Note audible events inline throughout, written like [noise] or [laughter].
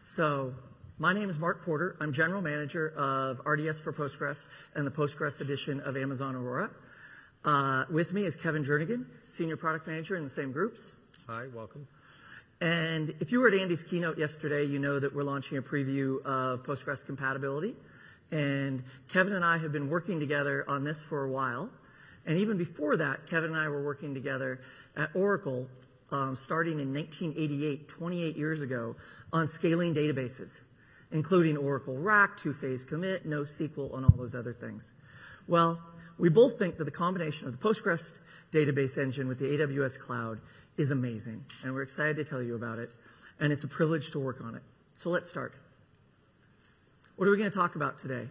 So, my name is Mark Porter. I'm General Manager of RDS for Postgres and the Postgres edition of Amazon Aurora. Uh, with me is Kevin Jernigan, Senior Product Manager in the same groups. Hi, welcome. And if you were at Andy's keynote yesterday, you know that we're launching a preview of Postgres compatibility. And Kevin and I have been working together on this for a while. And even before that, Kevin and I were working together at Oracle, um, starting in 1988, 28 years ago, on scaling databases, including Oracle RAC, two-phase commit, NoSQL, and all those other things. Well, we both think that the combination of the Postgres database engine with the AWS cloud is amazing, and we're excited to tell you about it, and it's a privilege to work on it. So let's start. What are we going to talk about today?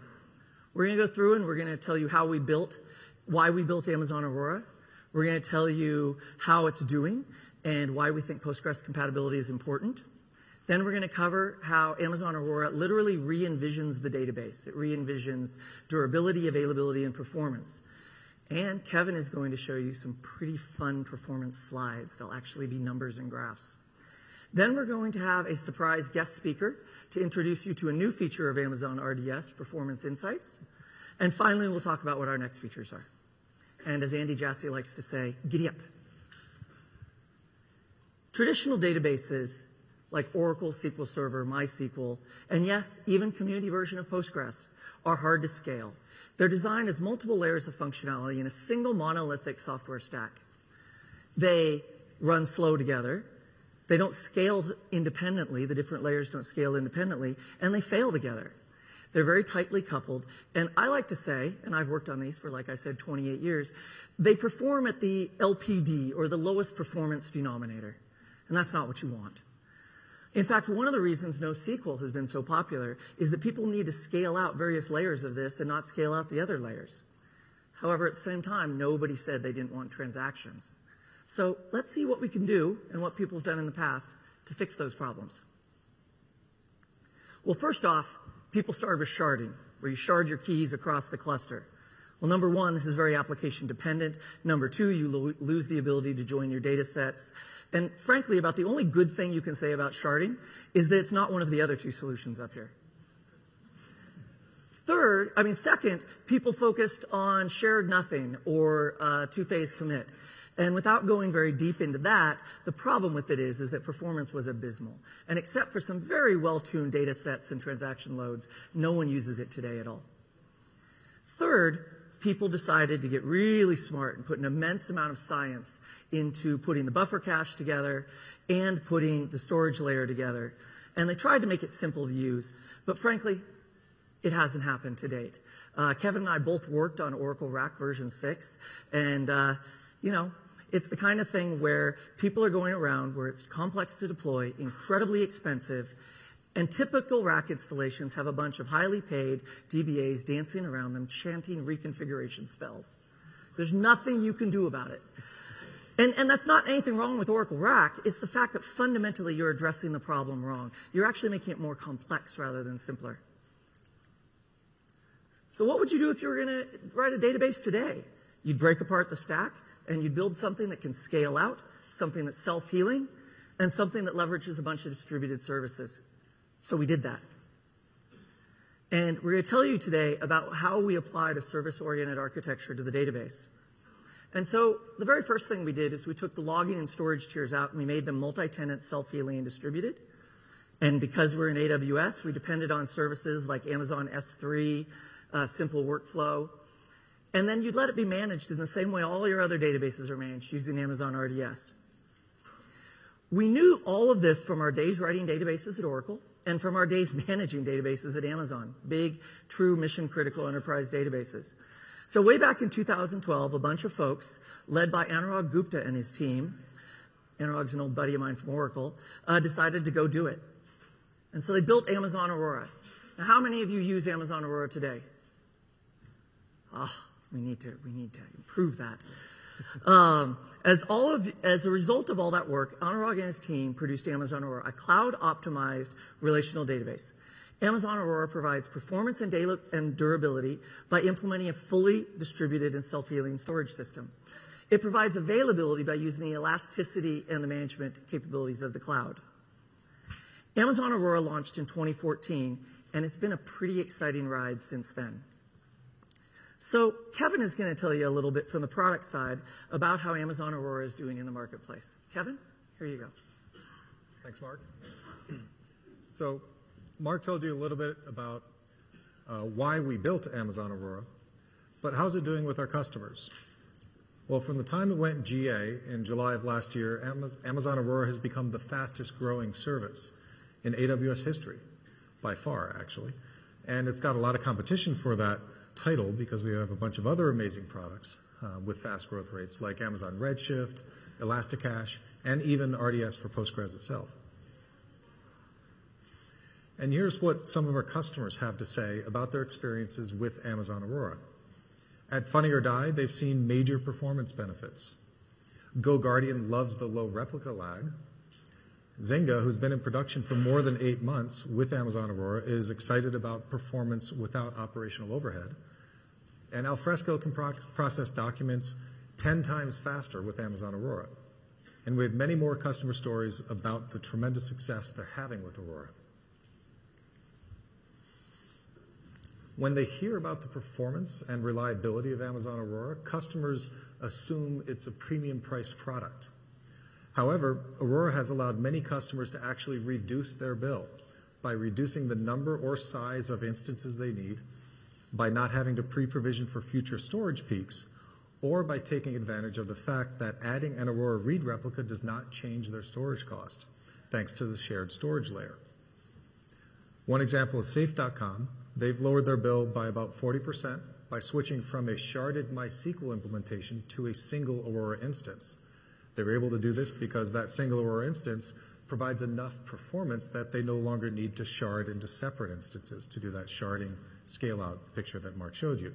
We're going to go through and we're going to tell you how we built, why we built Amazon Aurora. We're going to tell you how it's doing and why we think Postgres compatibility is important. Then we're going to cover how Amazon Aurora literally re-envisions the database. It re-envisions durability, availability, and performance. And Kevin is going to show you some pretty fun performance slides. They'll actually be numbers and graphs. Then we're going to have a surprise guest speaker to introduce you to a new feature of Amazon RDS, Performance Insights. And finally, we'll talk about what our next features are. And as Andy Jassy likes to say, giddy up. Traditional databases like Oracle, SQL Server, MySQL, and yes, even community version of Postgres are hard to scale. They're designed as multiple layers of functionality in a single monolithic software stack. They run slow together. They don't scale independently. The different layers don't scale independently, and they fail together. They're very tightly coupled. And I like to say, and I've worked on these for, like I said, 28 years, they perform at the LPD or the lowest performance denominator. And that's not what you want. In fact, one of the reasons NoSQL has been so popular is that people need to scale out various layers of this and not scale out the other layers. However, at the same time, nobody said they didn't want transactions. So let's see what we can do and what people have done in the past to fix those problems. Well, first off, people started with sharding, where you shard your keys across the cluster. Well, number one, this is very application dependent. Number two, you lo- lose the ability to join your data sets. And frankly, about the only good thing you can say about sharding is that it's not one of the other two solutions up here. Third, I mean, second, people focused on shared nothing or uh, two-phase commit. And without going very deep into that, the problem with it is, is that performance was abysmal. And except for some very well-tuned data sets and transaction loads, no one uses it today at all. Third, people decided to get really smart and put an immense amount of science into putting the buffer cache together and putting the storage layer together. And they tried to make it simple to use. But frankly, it hasn't happened to date. Uh, Kevin and I both worked on Oracle RAC version 6. And, uh, you know, it's the kind of thing where people are going around where it's complex to deploy, incredibly expensive, and typical RAC installations have a bunch of highly paid DBAs dancing around them, chanting reconfiguration spells. There's nothing you can do about it. And, and that's not anything wrong with Oracle RAC. It's the fact that fundamentally you're addressing the problem wrong. You're actually making it more complex rather than simpler. So what would you do if you were going to write a database today? You'd break apart the stack and you'd build something that can scale out, something that's self-healing, and something that leverages a bunch of distributed services. So we did that. And we're going to tell you today about how we applied a service-oriented architecture to the database. And so the very first thing we did is we took the logging and storage tiers out and we made them multi-tenant, self-healing, and distributed. And because we're in AWS, we depended on services like Amazon S3, uh, Simple Workflow, and then you'd let it be managed in the same way all your other databases are managed using Amazon RDS. We knew all of this from our days writing databases at Oracle and from our days [laughs] managing databases at Amazon, big, true mission critical enterprise databases. So way back in 2012, a bunch of folks led by Anurag Gupta and his team, Anurag's an old buddy of mine from Oracle, uh, decided to go do it. And so they built Amazon Aurora. Now, how many of you use Amazon Aurora today? Ah, oh, we need to, we need to improve that. Um, as all of, as a result of all that work, Anurag and his team produced Amazon Aurora, a cloud-optimized relational database. Amazon Aurora provides performance and, data, and durability by implementing a fully distributed and self-healing storage system. It provides availability by using the elasticity and the management capabilities of the cloud. Amazon Aurora launched in 2014, and it's been a pretty exciting ride since then. So Kevin is going to tell you a little bit from the product side about how Amazon Aurora is doing in the marketplace. Kevin, here you go. Thanks, Mark. So Mark told you a little bit about uh, why we built Amazon Aurora, but how's it doing with our customers? Well, from the time it went GA in July of last year, Amazon Aurora has become the fastest growing service in AWS history, by far, actually. And it's got a lot of competition for that title because we have a bunch of other amazing products uh, with fast growth rates like Amazon Redshift, Elasticache, and even RDS for Postgres itself. And here's what some of our customers have to say about their experiences with Amazon Aurora. At Funny or Die, they've seen major performance benefits. GoGuardian loves the low replica lag. Zynga, who's been in production for more than eight months with Amazon Aurora, is excited about performance without operational overhead. And Alfresco can process documents 10 times faster with Amazon Aurora. And we have many more customer stories about the tremendous success they're having with Aurora. When they hear about the performance and reliability of Amazon Aurora, customers assume it's a premium priced product. However, Aurora has allowed many customers to actually reduce their bill by reducing the number or size of instances they need, by not having to pre-provision for future storage peaks, or by taking advantage of the fact that adding an Aurora read replica does not change their storage cost, thanks to the shared storage layer. One example is Safe.com. They've lowered their bill by about 40% by switching from a sharded MySQL implementation to a single Aurora instance. They were able to do this because that single Aurora instance provides enough performance that they no longer need to shard into separate instances to do that sharding scale-out picture that Mark showed you.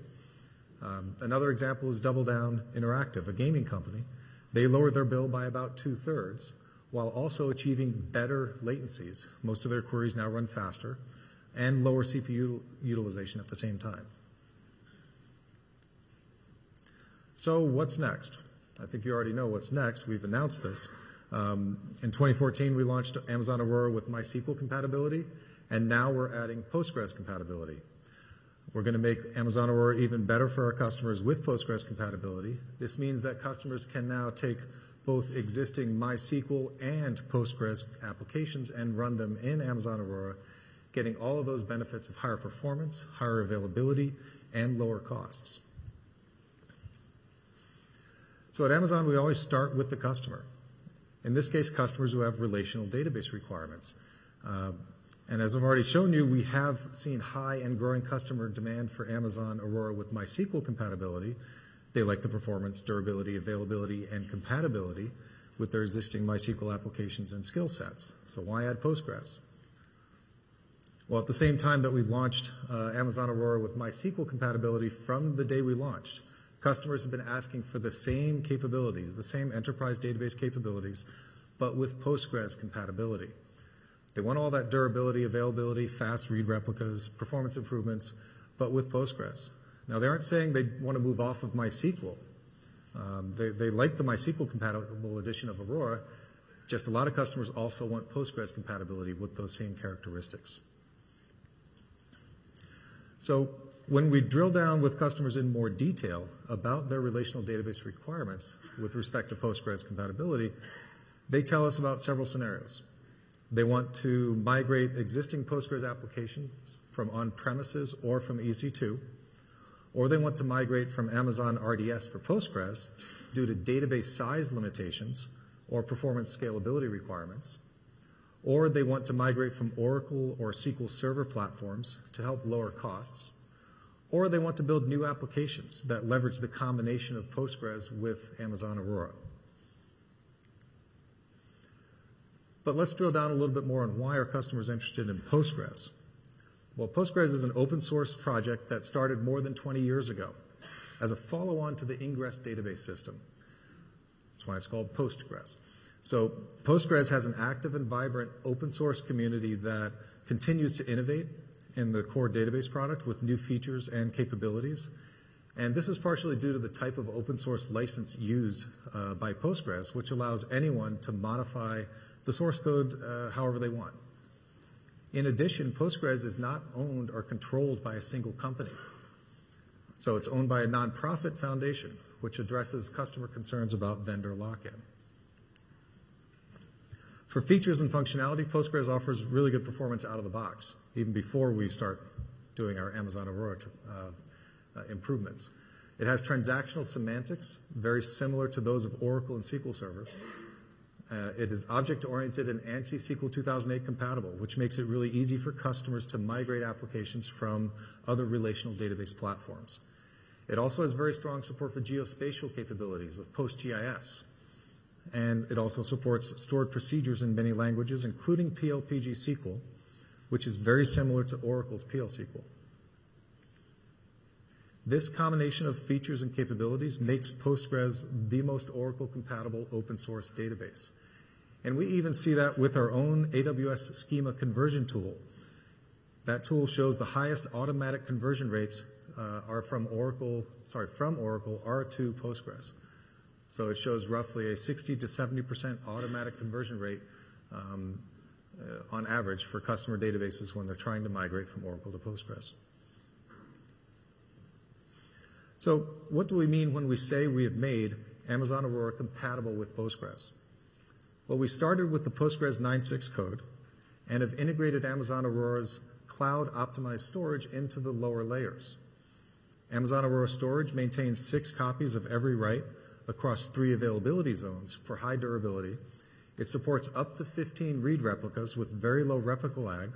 Um, another example is Double Down Interactive, a gaming company. They lowered their bill by about two-thirds while also achieving better latencies. Most of their queries now run faster and lower CPU utilization at the same time. So what's next? I think you already know what's next. We've announced this. Um, in 2014, we launched Amazon Aurora with MySQL compatibility, and now we're adding Postgres compatibility. We're going to make Amazon Aurora even better for our customers with Postgres compatibility. This means that customers can now take both existing MySQL and Postgres applications and run them in Amazon Aurora, getting all of those benefits of higher performance, higher availability, and lower costs. So at Amazon, we always start with the customer. In this case, customers who have relational database requirements. Uh, and as I've already shown you, we have seen high and growing customer demand for Amazon Aurora with MySQL compatibility, they like the performance, durability, availability, and compatibility with their existing MySQL applications and skill sets. So why add Postgres? Well, at the same time that we launched uh, Amazon Aurora with MySQL compatibility from the day we launched, customers have been asking for the same capabilities, the same enterprise database capabilities, but with Postgres compatibility. They want all that durability, availability, fast read replicas, performance improvements, but with Postgres. Now, they aren't saying they want to move off of MySQL. Um, they, they like the MySQL compatible edition of Aurora, just a lot of customers also want Postgres compatibility with those same characteristics. So when we drill down with customers in more detail about their relational database requirements with respect to Postgres compatibility, they tell us about several scenarios. They want to migrate existing Postgres applications from on-premises or from EC2 or they want to migrate from Amazon RDS for Postgres due to database size limitations or performance scalability requirements, or they want to migrate from Oracle or SQL Server platforms to help lower costs, or they want to build new applications that leverage the combination of Postgres with Amazon Aurora. But let's drill down a little bit more on why our customers are interested in Postgres. Well, Postgres is an open source project that started more than 20 years ago as a follow-on to the Ingres database system. That's why it's called Postgres. So Postgres has an active and vibrant open source community that continues to innovate in the core database product with new features and capabilities. And this is partially due to the type of open source license used uh, by Postgres, which allows anyone to modify the source code uh, however they want. In addition, Postgres is not owned or controlled by a single company. So it's owned by a nonprofit foundation, which addresses customer concerns about vendor lock-in. For features and functionality, Postgres offers really good performance out of the box, even before we start doing our Amazon Aurora uh, uh, improvements. It has transactional semantics, very similar to those of Oracle and SQL Server. Uh, it is object-oriented and ANSI SQL 2008 compatible, which makes it really easy for customers to migrate applications from other relational database platforms. It also has very strong support for geospatial capabilities with PostGIS. And it also supports stored procedures in many languages, including PLPG SQL, which is very similar to Oracle's PL SQL. This combination of features and capabilities makes Postgres the most Oracle compatible open source database. And we even see that with our own AWS schema conversion tool. That tool shows the highest automatic conversion rates uh, are from Oracle, sorry, from Oracle R2 Postgres. So it shows roughly a 60 to 70% automatic conversion rate um, Uh, on average for customer databases when they're trying to migrate from Oracle to Postgres. So what do we mean when we say we have made Amazon Aurora compatible with Postgres? Well, we started with the Postgres 9.6 code and have integrated Amazon Aurora's cloud optimized storage into the lower layers. Amazon Aurora Storage maintains six copies of every write across three availability zones for high durability. It supports up to 15 read replicas with very low replica lag.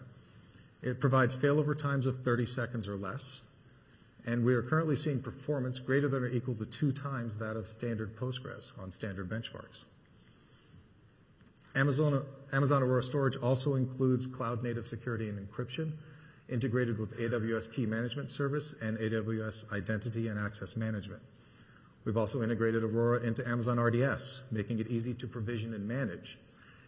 It provides failover times of 30 seconds or less. And we are currently seeing performance greater than or equal to two times that of standard Postgres on standard benchmarks. Amazon, Amazon Aurora Storage also includes cloud-native security and encryption, integrated with AWS Key Management Service and AWS Identity and Access Management. We've also integrated Aurora into Amazon RDS, making it easy to provision and manage.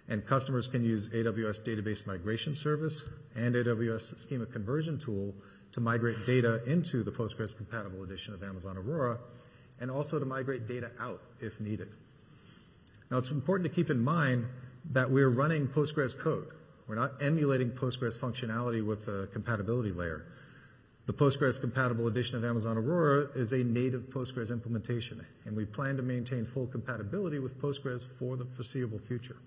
And customers can use AWS Database Migration Service and AWS Schema Conversion Tool to migrate data into the Postgres compatible edition of Amazon Aurora, and also to migrate data out if needed. Now, it's important to keep in mind that we're running Postgres code. We're not emulating Postgres functionality with a compatibility layer. The Postgres compatible edition of Amazon Aurora is a native Postgres implementation, and we plan to maintain full compatibility with Postgres for the foreseeable future.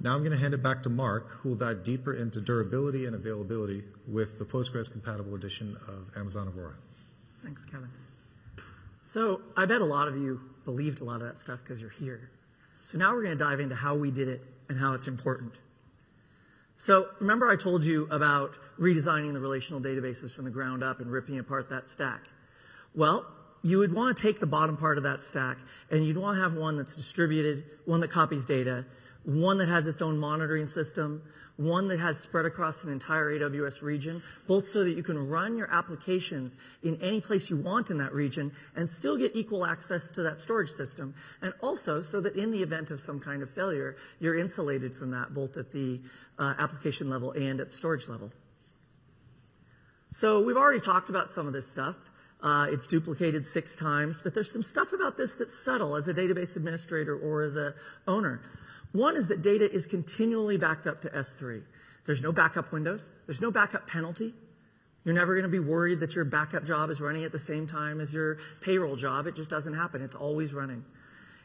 Now I'm going to hand it back to Mark, who will dive deeper into durability and availability with the Postgres compatible edition of Amazon Aurora. Thanks, Kevin. So I bet a lot of you believed a lot of that stuff because you're here. So now we're going to dive into how we did it and how it's important. So remember I told you about redesigning the relational databases from the ground up and ripping apart that stack. Well, you would want to take the bottom part of that stack and you'd want to have one that's distributed, one that copies data, one that has its own monitoring system, one that has spread across an entire AWS region, both so that you can run your applications in any place you want in that region and still get equal access to that storage system, and also so that in the event of some kind of failure, you're insulated from that both at the uh, application level and at storage level. So we've already talked about some of this stuff. Uh, it's duplicated six times, but there's some stuff about this that's subtle as a database administrator or as a owner. One is that data is continually backed up to S3. There's no backup windows. There's no backup penalty. You're never going to be worried that your backup job is running at the same time as your payroll job. It just doesn't happen. It's always running.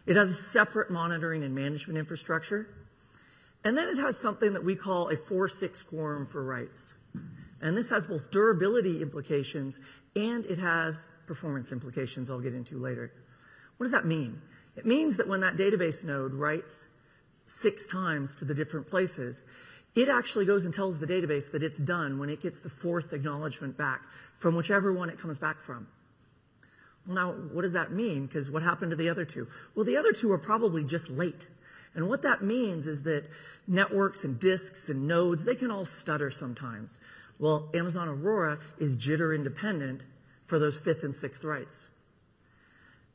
It has a separate monitoring and management infrastructure. And then it has something that we call a 4-6 quorum for writes. And this has both durability implications and it has performance implications I'll get into later. What does that mean? It means that when that database node writes six times to the different places, it actually goes and tells the database that it's done when it gets the fourth acknowledgement back from whichever one it comes back from. Well, now, what does that mean? Because what happened to the other two? Well, the other two are probably just late. And what that means is that networks and disks and nodes, they can all stutter sometimes. Well, Amazon Aurora is jitter independent for those fifth and sixth writes.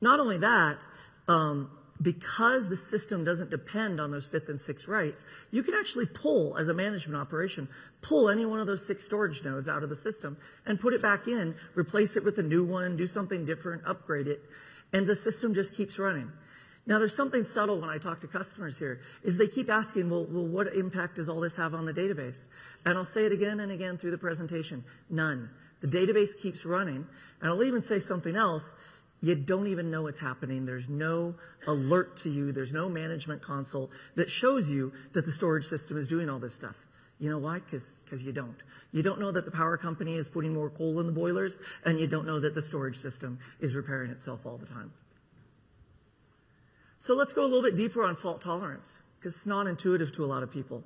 Not only that, um, because the system doesn't depend on those fifth and sixth writes, you can actually pull, as a management operation, pull any one of those six storage nodes out of the system and put it back in, replace it with a new one, do something different, upgrade it, and the system just keeps running. Now, there's something subtle when I talk to customers here, is they keep asking, well, well, what impact does all this have on the database? And I'll say it again and again through the presentation. None. The database keeps running. And I'll even say something else. You don't even know what's happening. There's no alert to you. There's no management console that shows you that the storage system is doing all this stuff. You know why? Because you don't. You don't know that the power company is putting more coal in the boilers, and you don't know that the storage system is repairing itself all the time. So let's go a little bit deeper on fault tolerance, because it's non-intuitive to a lot of people.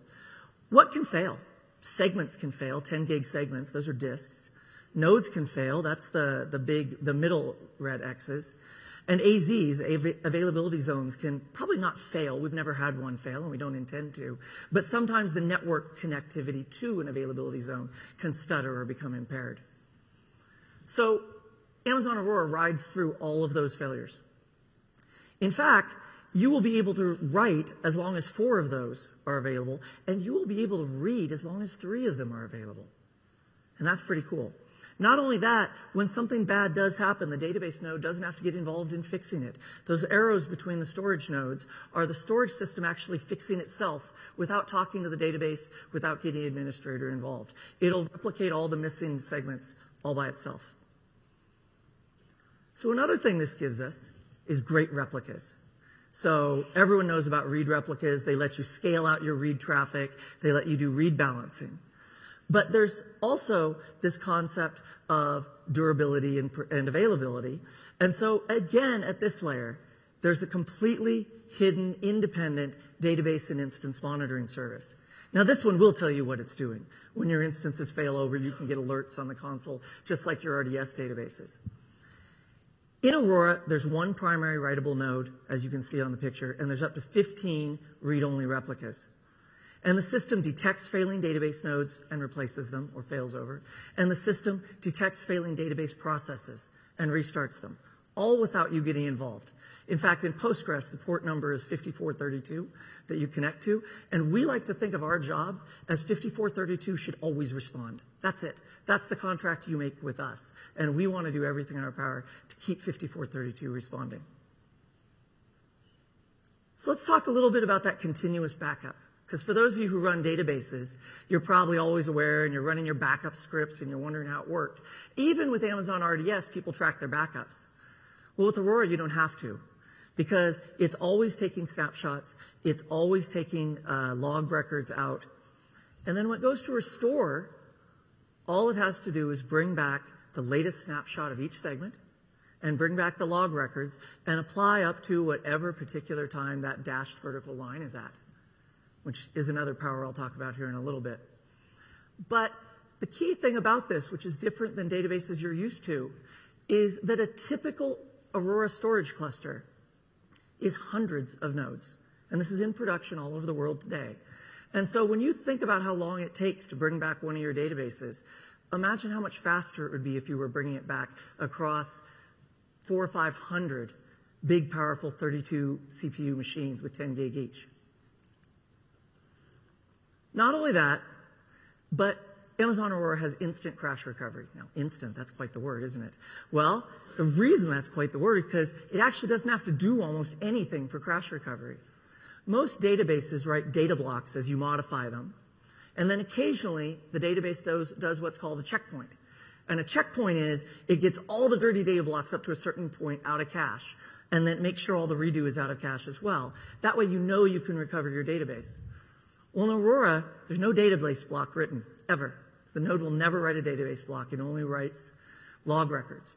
What can fail? Segments can fail, 10 gig segments, those are disks. Nodes can fail, that's the, the big, the middle red X's. And AZs, av- availability zones, can probably not fail. We've never had one fail, and we don't intend to. But sometimes the network connectivity to an availability zone can stutter or become impaired. So Amazon Aurora rides through all of those failures. In fact, you will be able to write as long as four of those are available, and you will be able to read as long as three of them are available. And that's pretty cool. Not only that, when something bad does happen, the database node doesn't have to get involved in fixing it. Those arrows between the storage nodes are the storage system actually fixing itself without talking to the database, without getting administrator involved. It'll replicate all the missing segments all by itself. So another thing this gives us is great replicas. So everyone knows about read replicas. They let you scale out your read traffic. They let you do read balancing. But there's also this concept of durability and, and, availability. And so again, at this layer, there's a completely hidden, independent database and instance monitoring service. Now this one will tell you what it's doing. When your instances fail over, you can get alerts on the console, just like your RDS databases. In Aurora, there's one primary writable node, as you can see on the picture, and there's up to 15 read-only replicas. And the system detects failing database nodes and replaces them or fails over. And the system detects failing database processes and restarts them, all without you getting involved. In fact, in Postgres, the port number is 5432 that you connect to. And we like to think of our job as 5432 should always respond. That's it. That's the contract you make with us. And we want to do everything in our power to keep 5432 responding. So let's talk a little bit about that continuous backup. Because for those of you who run databases, you're probably always aware and you're running your backup scripts and you're wondering how it worked. Even with Amazon RDS, people track their backups. Well, with Aurora, you don't have to because it's always taking snapshots. It's always taking uh, log records out. And then when it goes to restore, all it has to do is bring back the latest snapshot of each segment and bring back the log records and apply up to whatever particular time that dashed vertical line is at, which is another power I'll talk about here in a little bit. But the key thing about this, which is different than databases you're used to, is that a typical Aurora storage cluster is hundreds of nodes. And this is in production all over the world today. And so when you think about how long it takes to bring back one of your databases, imagine how much faster it would be if you were bringing it back across four or 500 big, powerful 32 CPU machines with 10 gig each. Not only that, but Amazon Aurora has instant crash recovery. Now, instant, that's quite the word, isn't it? Well, the reason that's quite the word is because it actually doesn't have to do almost anything for crash recovery. Most databases write data blocks as you modify them. And then occasionally the database does, does what's called a checkpoint. And a checkpoint is it gets all the dirty data blocks up to a certain point out of cache and then makes sure all the redo is out of cache as well. That way you know you can recover your database. Well, in Aurora, there's no database block written, ever. The node will never write a database block. It only writes log records.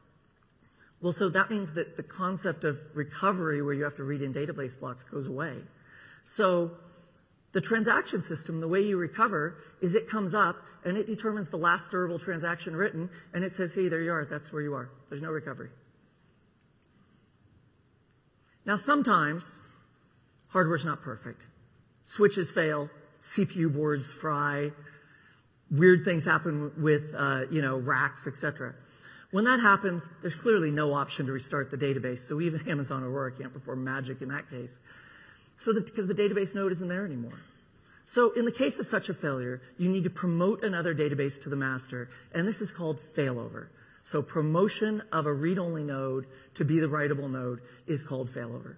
Well, so that means that the concept of recovery where you have to read in database blocks goes away. So the transaction system, the way you recover is it comes up and it determines the last durable transaction written and it says, hey, there you are. That's where you are. There's no recovery. Now, sometimes hardware's not perfect. Switches fail, CPU boards fry, weird things happen with, uh, you know, racks, etc. When that happens, there's clearly no option to restart the database. So even [laughs] Amazon Aurora can't perform magic in that case. So because the database node isn't there anymore. So in the case of such a failure, you need to promote another database to the master, and this is called failover. So promotion of a read-only node to be the writable node is called failover.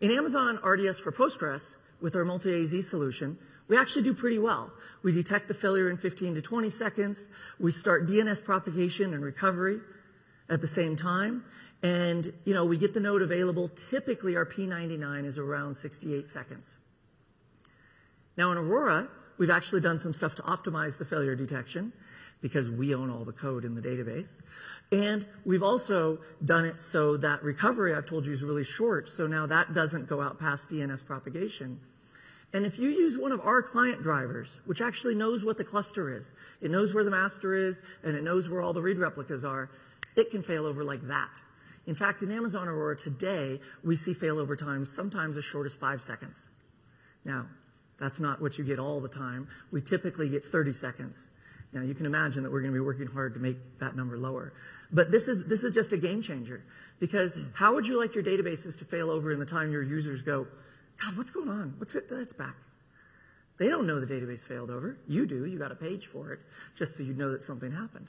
In Amazon RDS for Postgres, with our multi-AZ solution, we actually do pretty well. We detect the failure in 15 to 20 seconds. We start DNS propagation and recovery at the same time. And, you know, we get the node available. Typically, our P99 is around 68 seconds. Now, in Aurora, we've actually done some stuff to optimize the failure detection because we own all the code in the database. And we've also done it so that recovery, I've told you, is really short. So now that doesn't go out past DNS propagation. And if you use one of our client drivers, which actually knows what the cluster is, it knows where the master is, and it knows where all the read replicas are, it can fail over like that. In fact, in Amazon Aurora today, we see failover times sometimes as short as five seconds. Now, that's not what you get all the time. We typically get 30 seconds. Now, you can imagine that we're going to be working hard to make that number lower. But this is, this is just a game changer because how would you like your databases to fail over in the time your users go, God, what's going on? What's it? That's back. They don't know the database failed over. You do. You got a page for it just so you know that something happened.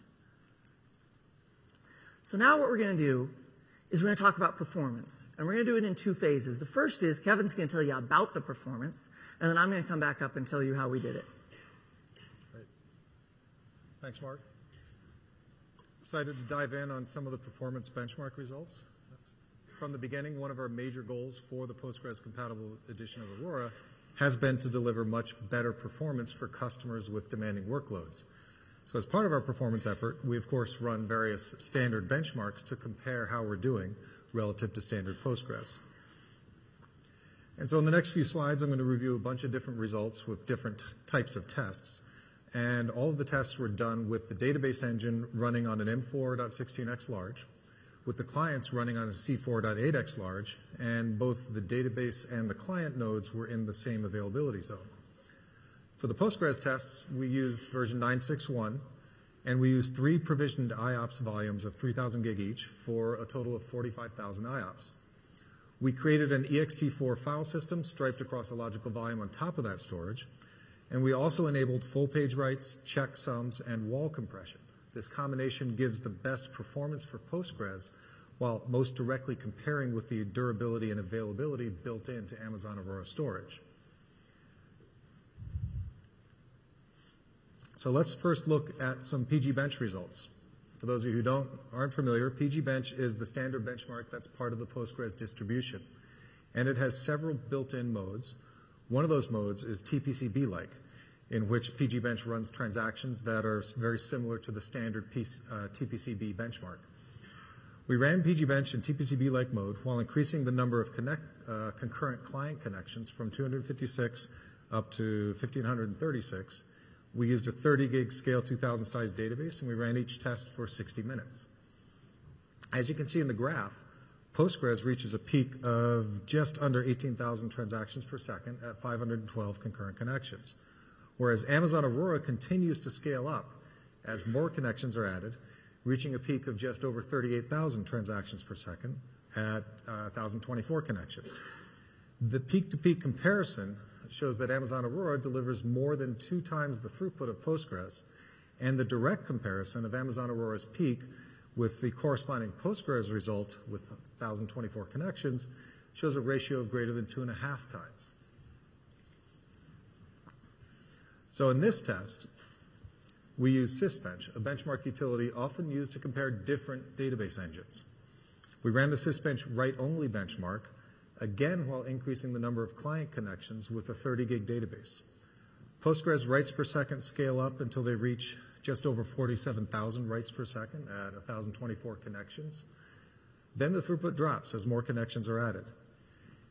So now what we're going to do is we're going to talk about performance. And we're going to do it in two phases. The first is Kevin's going to tell you about the performance, and then I'm going to come back up and tell you how we did it. Great. Thanks, Mark. Excited to dive in on some of the performance benchmark results. From the beginning, one of our major goals for the Postgres compatible edition of Aurora has been to deliver much better performance for customers with demanding workloads. So as part of our performance effort, we of course run various standard benchmarks to compare how we're doing relative to standard Postgres. And so in the next few slides, I'm going to review a bunch of different results with different types of tests. And all of the tests were done with the database engine running on an M4.16x large, with the clients running on a C4.8x large, and both the database and the client nodes were in the same availability zone. For the Postgres tests, we used version 9.6.1, and we used three provisioned IOPS volumes of 3,000 gig each for a total of 45,000 IOPS. We created an ext4 file system striped across a logical volume on top of that storage, and we also enabled full page writes, checksums, and WAL compression. This combination gives the best performance for Postgres while most directly comparing with the durability and availability built into Amazon Aurora Storage. So let's first look at some pgbench results. For those of you who don't aren't familiar, pgbench is the standard benchmark that's part of the Postgres distribution, and it has several built-in modes. One of those modes is TPCB-like, in which pgbench runs transactions that are very similar to the standard PC, uh, TPCB benchmark. We ran pgbench in TPCB-like mode while increasing the number of connect, uh, concurrent client connections from 256 up to 1536 we used a 30 gig scale 2000 size database and we ran each test for 60 minutes. As you can see in the graph, Postgres reaches a peak of just under 18,000 transactions per second at 512 concurrent connections, whereas Amazon Aurora continues to scale up as more connections are added, reaching a peak of just over 38,000 transactions per second at uh, 1,024 connections. The peak to peak comparison shows that Amazon Aurora delivers more than two times the throughput of Postgres, and the direct comparison of Amazon Aurora's peak with the corresponding Postgres result with 1,024 connections shows a ratio of greater than two and a half times. So in this test, we use Sysbench, a benchmark utility often used to compare different database engines. We ran the Sysbench write-only benchmark again while increasing the number of client connections with a 30 gig database. Postgres writes per second scale up until they reach just over 47,000 writes per second at 1,024 connections. Then the throughput drops as more connections are added.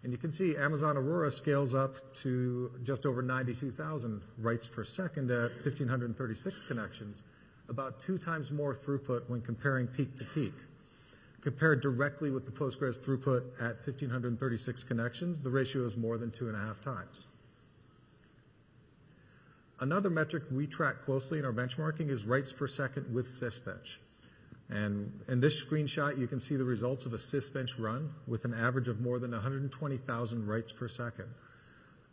And you can see Amazon Aurora scales up to just over 92,000 writes per second at 1,536 connections, about two times more throughput when comparing peak to peak. Compared directly with the Postgres throughput at 1,536 connections, the ratio is more than two and a half times. Another metric we track closely in our benchmarking is writes per second with Sysbench. And in this screenshot, you can see the results of a Sysbench run with an average of more than 120,000 writes per second.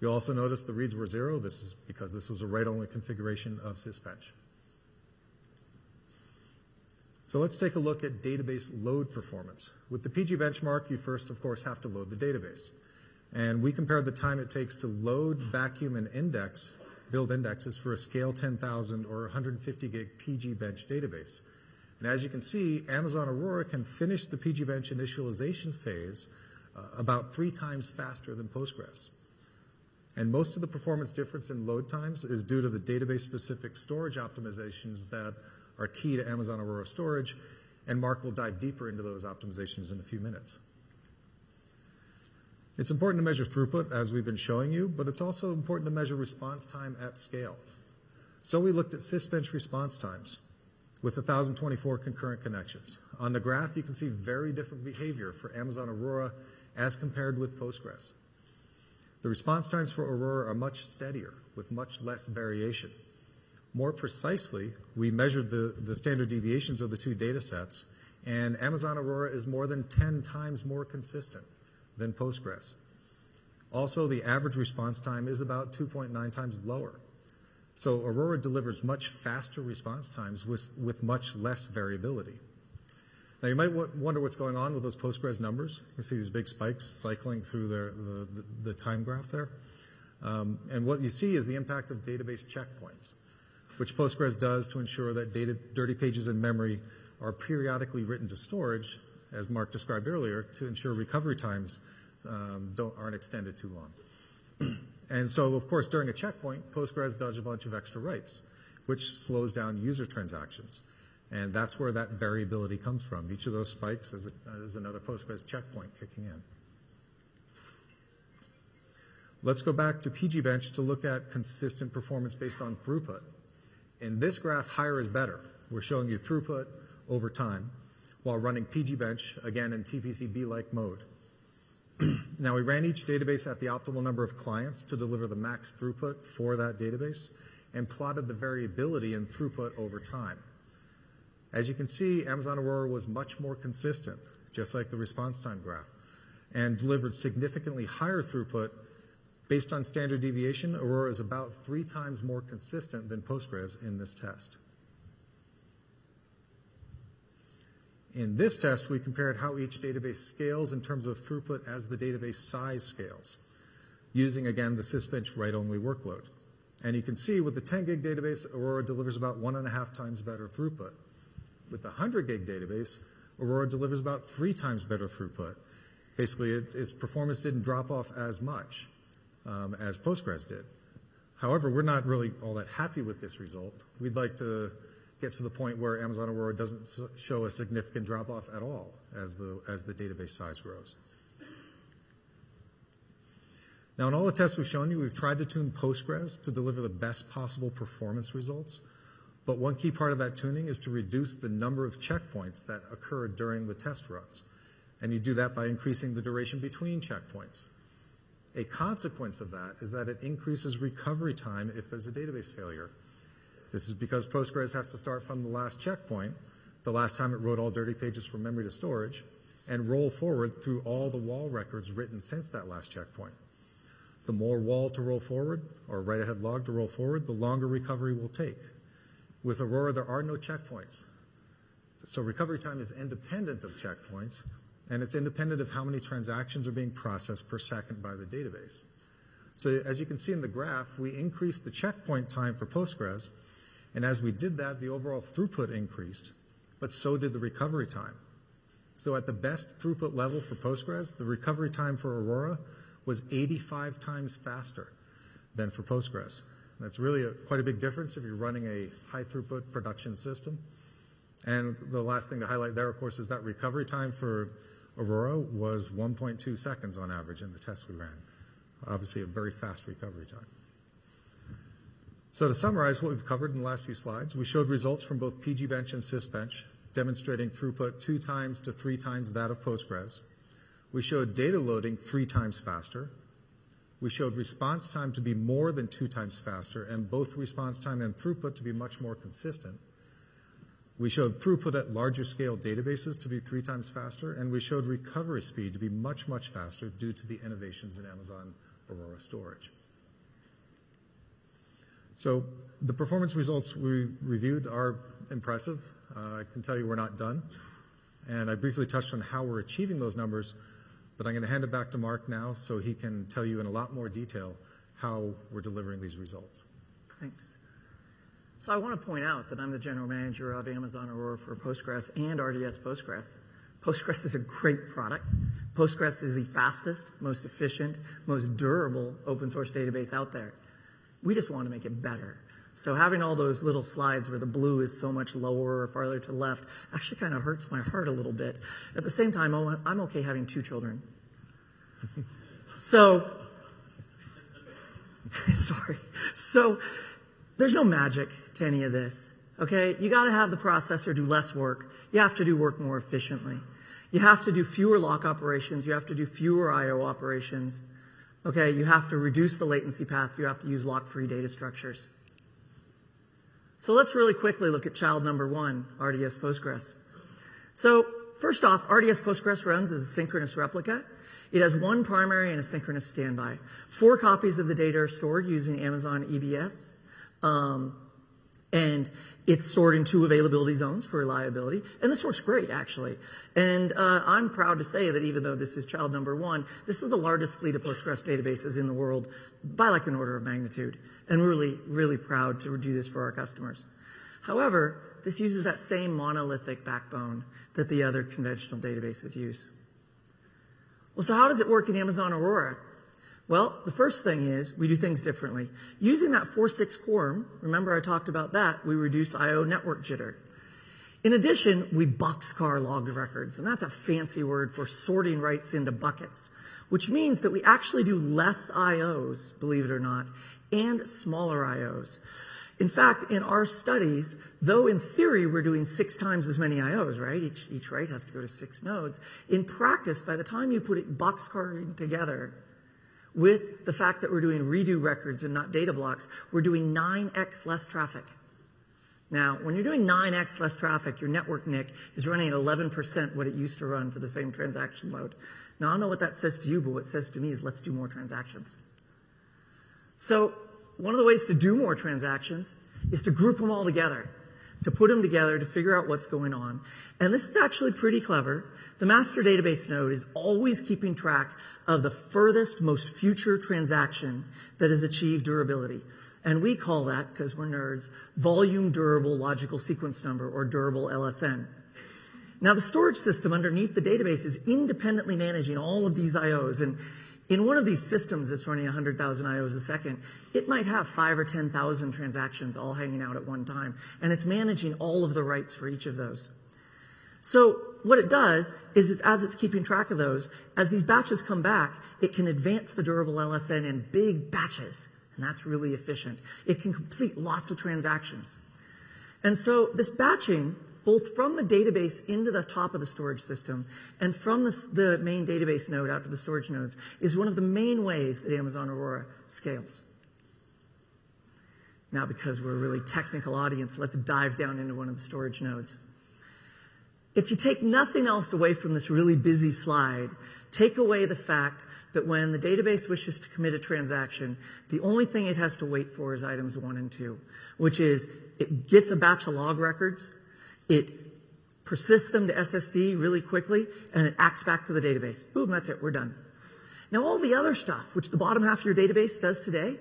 You'll also notice the reads were zero. This is because this was a write-only configuration of Sysbench. So let's take a look at database load performance. With the PG benchmark, you first, of course, have to load the database. and we compared the time it takes to load, vacuum, and index, build indexes for a scale 10,000 or 150 gig PG Bench database. And as you can see, Amazon Aurora can finish the PG Bench initialization phase uh, about three times faster than Postgres. And most of the performance difference in load times is due to the database specific storage optimizations that are key to Amazon Aurora Storage, and Mark will dive deeper into those optimizations in a few minutes. It's important to measure throughput, as we've been showing you, but it's also important to measure response time at scale. So we looked at Sysbench response times with 1,024 concurrent connections. On the graph, you can see very different behavior for Amazon Aurora as compared with Postgres. The response times for Aurora are much steadier with much less variation. More precisely, we measured the, the standard deviations of the two data sets, and Amazon Aurora is more than 10 times more consistent than Postgres. Also, the average response time is about 2.9 times lower. So Aurora delivers much faster response times with, much less variability. Now, you might wonder what's going on with those Postgres numbers. You see these big spikes cycling through the, time graph there. Um, and what you see is the impact of database checkpoints which Postgres does to ensure that dirty pages in memory are periodically written to storage, as Mark described earlier, to ensure recovery times um, aren't extended too long. [clears throat] and so, of course, during a checkpoint, Postgres does a bunch of extra writes, which slows down user transactions. And that's where that variability comes from. Each of those spikes is, a, is another Postgres checkpoint kicking in. Let's go back to pgbench to look at consistent performance based on throughput. In this graph, higher is better. We're showing you throughput over time while running pgbench, again, in TPCB-like mode. [clears throat] now, we ran each database at the optimal number of clients to deliver the max throughput for that database and plotted the variability in throughput over time. As you can see, Amazon Aurora was much more consistent, just like the response time graph, and delivered significantly higher throughput Based on standard deviation, Aurora is about three times more consistent than Postgres in this test. In this test, we compared how each database scales in terms of throughput as the database size scales, using again the Sysbench write-only workload. And you can see with the 10 gig database, Aurora delivers about one and a half times better throughput. With the 100 gig database, Aurora delivers about three times better throughput. Basically, it, its performance didn't drop off as much um, as Postgres did. However, we're not really all that happy with this result. We'd like to get to the point where Amazon Aurora doesn't show a significant drop-off at all as the, as the database size grows. Now, in all the tests we've shown you, we've tried to tune Postgres to deliver the best possible performance results. But one key part of that tuning is to reduce the number of checkpoints that occur during the test runs. And you do that by increasing the duration between checkpoints. A consequence of that is that it increases recovery time if there's a database failure. This is because Postgres has to start from the last checkpoint, the last time it wrote all dirty pages from memory to storage, and roll forward through all the WAL records written since that last checkpoint. The more WAL to roll forward, or write ahead log to roll forward, the longer recovery will take. With Aurora, there are no checkpoints. So recovery time is independent of checkpoints, and it's independent of how many transactions are being processed per second by the database. So as you can see in the graph, we increased the checkpoint time for Postgres, and as we did that, the overall throughput increased, but so did the recovery time. So at the best throughput level for Postgres, the recovery time for Aurora was 85 times faster than for Postgres. That's really a, quite a big difference if you're running a high throughput production system. And the last thing to highlight there, of course, is that recovery time for Aurora was 1.2 seconds on average in the test we ran. Obviously, a very fast recovery time. So to summarize what we've covered in the last few slides, we showed results from both pgbench and sysbench, demonstrating throughput two times to three times that of Postgres. We showed data loading three times faster. We showed response time to be more than two times faster, and both response time and throughput to be much more consistent. We showed throughput at larger scale databases to be three times faster, and we showed recovery speed to be much, much faster due to the innovations in Amazon Aurora Storage. So the performance results we reviewed are impressive. Uh, I can tell you we're not done. And I briefly touched on how we're achieving those numbers, but I'm going to hand it back to Mark now so he can tell you in a lot more detail how we're delivering these results. Thanks. So I want to point out that I'm the general manager of Amazon Aurora for Postgres and RDS Postgres. Postgres is a great product. Postgres is the fastest, most efficient, most durable open source database out there. We just want to make it better. So having all those little slides where the blue is so much lower or farther to the left actually kind of hurts my heart a little bit. At the same time, I'm okay having two children. so, [laughs] sorry. So there's no magic to any of this. Okay? You gotta have the processor do less work. You have to do work more efficiently. You have to do fewer lock operations. You have to do fewer IO operations. Okay? You have to reduce the latency path. You have to use lock-free data structures. So let's really quickly look at child number one, RDS Postgres. So first off, RDS Postgres runs as a synchronous replica. It has one primary and a synchronous standby. Four copies of the data are stored using Amazon EBS. Um, and it's stored in two availability zones for reliability. And this works great, actually. And uh, I'm proud to say that even though this is child number one, this is the largest fleet of Postgres databases in the world by like an order of magnitude. And we're really, really proud to do this for our customers. However, this uses that same monolithic backbone that the other conventional databases use. Well, so how does it work in Amazon Aurora? Well, the first thing is we do things differently. Using that 4.6 quorum, remember I talked about that, we reduce I.O. network jitter. In addition, we boxcar log records, and that's a fancy word for sorting writes into buckets, which means that we actually do less I.O.s, believe it or not, and smaller I.O.s. In fact, in our studies, though in theory we're doing six times as many IOs, right? Each, each write has to go to six nodes. In practice, by the time you put it boxcar together, with the fact that we're doing redo records and not data blocks, we're doing 9x less traffic. Now, when you're doing 9x less traffic, your network NIC is running at 11% what it used to run for the same transaction load. Now, I don't know what that says to you, but what it says to me is let's do more transactions. So, one of the ways to do more transactions is to group them all together to put them together to figure out what's going on. And this is actually pretty clever. The master database node is always keeping track of the furthest, most future transaction that has achieved durability. And we call that, because we're nerds, volume durable logical sequence number or durable LSN. Now the storage system underneath the database is independently managing all of these IOs and in one of these systems that's running 100,000 IOs a second, it might have five or 10,000 transactions all hanging out at one time, and it's managing all of the writes for each of those. So what it does is it's, as it's keeping track of those, as these batches come back, it can advance the durable LSN in big batches, and that's really efficient. It can complete lots of transactions. And so this batching both from the database into the top of the storage system and from the, the, main database node out to the storage nodes is one of the main ways that Amazon Aurora scales. Now, because we're a really technical audience, let's dive down into one of the storage nodes. If you take nothing else away from this really busy slide, take away the fact that when the database wishes to commit a transaction, the only thing it has to wait for is items one and two, which is it gets a batch of log records, it persists them to SSD really quickly, and it acks back to the database. Boom, that's it, we're done. Now all the other stuff, which the bottom half of your database does today,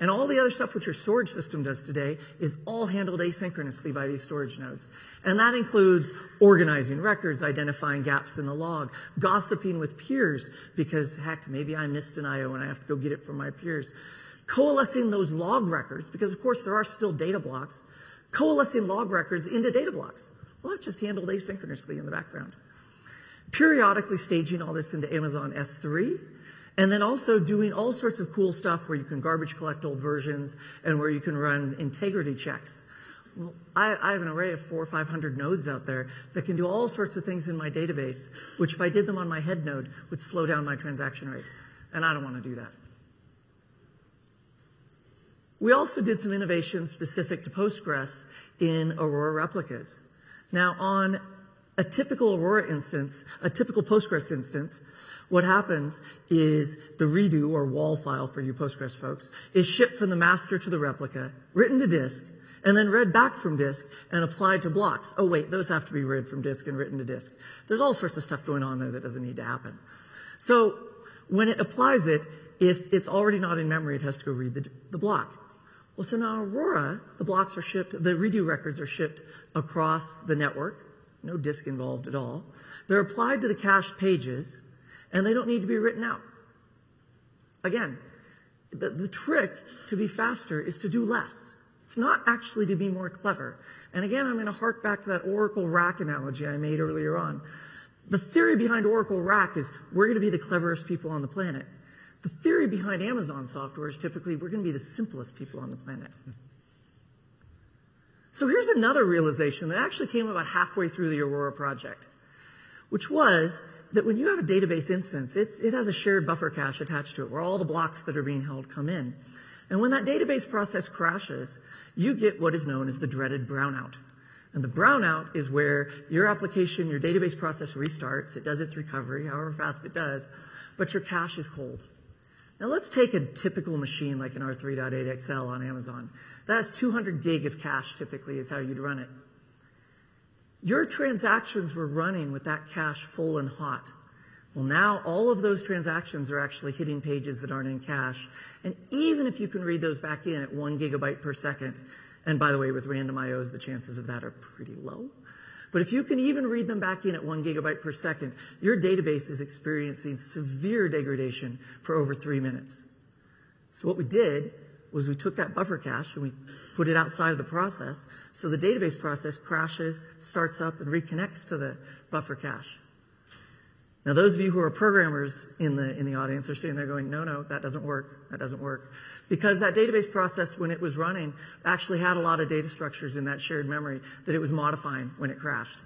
and all the other stuff which your storage system does today is all handled asynchronously by these storage nodes. And that includes organizing records, identifying gaps in the log, gossiping with peers, because heck, maybe I missed an IO and I have to go get it from my peers. Coalescing those log records, because of course there are still data blocks, coalescing log records into data blocks. Well, that's just handled asynchronously in the background. Periodically staging all this into Amazon S3, and then also doing all sorts of cool stuff where you can garbage collect old versions and where you can run integrity checks. Well, I, I, have an array of four or five hundred nodes out there that can do all sorts of things in my database, which if I did them on my head node would slow down my transaction rate. And I don't want to do that. We also did some innovations specific to Postgres in Aurora replicas. Now, on a typical Aurora instance, a typical Postgres instance, what happens is the redo or WAL file for you Postgres folks is shipped from the master to the replica, written to disk, and then read back from disk and applied to blocks. Oh wait, those have to be read from disk and written to disk. There's all sorts of stuff going on there that doesn't need to happen. So when it applies it, if it's already not in memory, it has to go read the, the block. Well, so now Aurora, the blocks are shipped, the redo records are shipped across the network. No disk involved at all. They're applied to the cached pages, and they don't need to be written out. Again, the, the trick to be faster is to do less. It's not actually to be more clever. And again, I'm going to hark back to that Oracle RAC analogy I made earlier on. The theory behind Oracle RAC is we're going to be the cleverest people on the planet. The theory behind Amazon software is typically we're going to be the simplest people on the planet. So here's another realization that actually came about halfway through the Aurora project, which was that when you have a database instance, it has a shared buffer cache attached to it where all the blocks that are being held come in. And when that database process crashes, you get what is known as the dreaded brownout. And the brownout is where your application, your database process restarts. It does its recovery, however fast it does, but your cache is cold. Now let's take a typical machine like an R3.8 XL on Amazon. That has 200 gig of cache typically is how you'd run it. Your transactions were running with that cache full and hot. Well, now all of those transactions are actually hitting pages that aren't in cache. And even if you can read those back in at one gigabyte per second, and by the way, with random IOs, the chances of that are pretty low. But if you can even read them back in at one gigabyte per second, your database is experiencing severe degradation for over three minutes. So what we did was we took that buffer cache and we put it outside of the process. So the database process crashes, starts up, and reconnects to the buffer cache. Now, those of you who are programmers in the, in the audience are sitting there going, no, no, that doesn't work. That doesn't work. Because that database process, when it was running, actually had a lot of data structures in that shared memory that it was modifying when it crashed.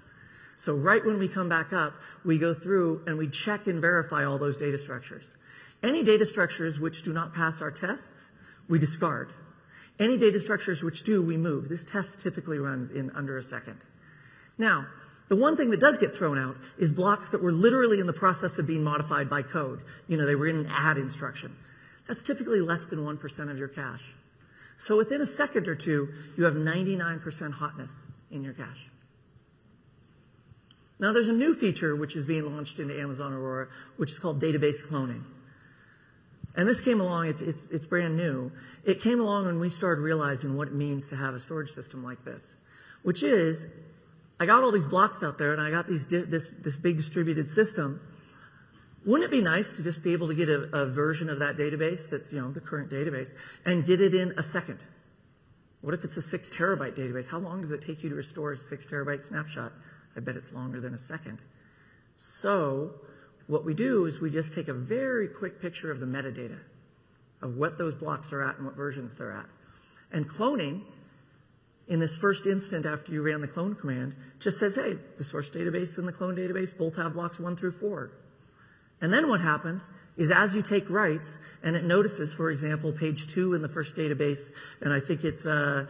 So right when we come back up, we go through and we check and verify all those data structures. Any data structures which do not pass our tests, we discard. Any data structures which do, we move. This test typically runs in under a second. Now, the one thing that does get thrown out is blocks that were literally in the process of being modified by code. You know, they were in an add instruction. That's typically less than 1% of your cache. So within a second or two, you have 99% hotness in your cache. Now there's a new feature which is being launched into Amazon Aurora, which is called database cloning. And this came along, it's, it's, it's brand new. It came along when we started realizing what it means to have a storage system like this, which is I got all these blocks out there and I got these, this, this big distributed system. Wouldn't it be nice to just be able to get a, a version of that database that's, you know, the current database and get it in a second? What if it's a six terabyte database? How long does it take you to restore a six terabyte snapshot? I bet it's longer than a second. So what we do is we just take a very quick picture of the metadata of what those blocks are at and what versions they're at. And cloning in this first instant after you ran the clone command just says, hey, the source database and the clone database both have blocks one through four. And then what happens is as you take writes and it notices, for example, page two in the first database, and I think it's uh,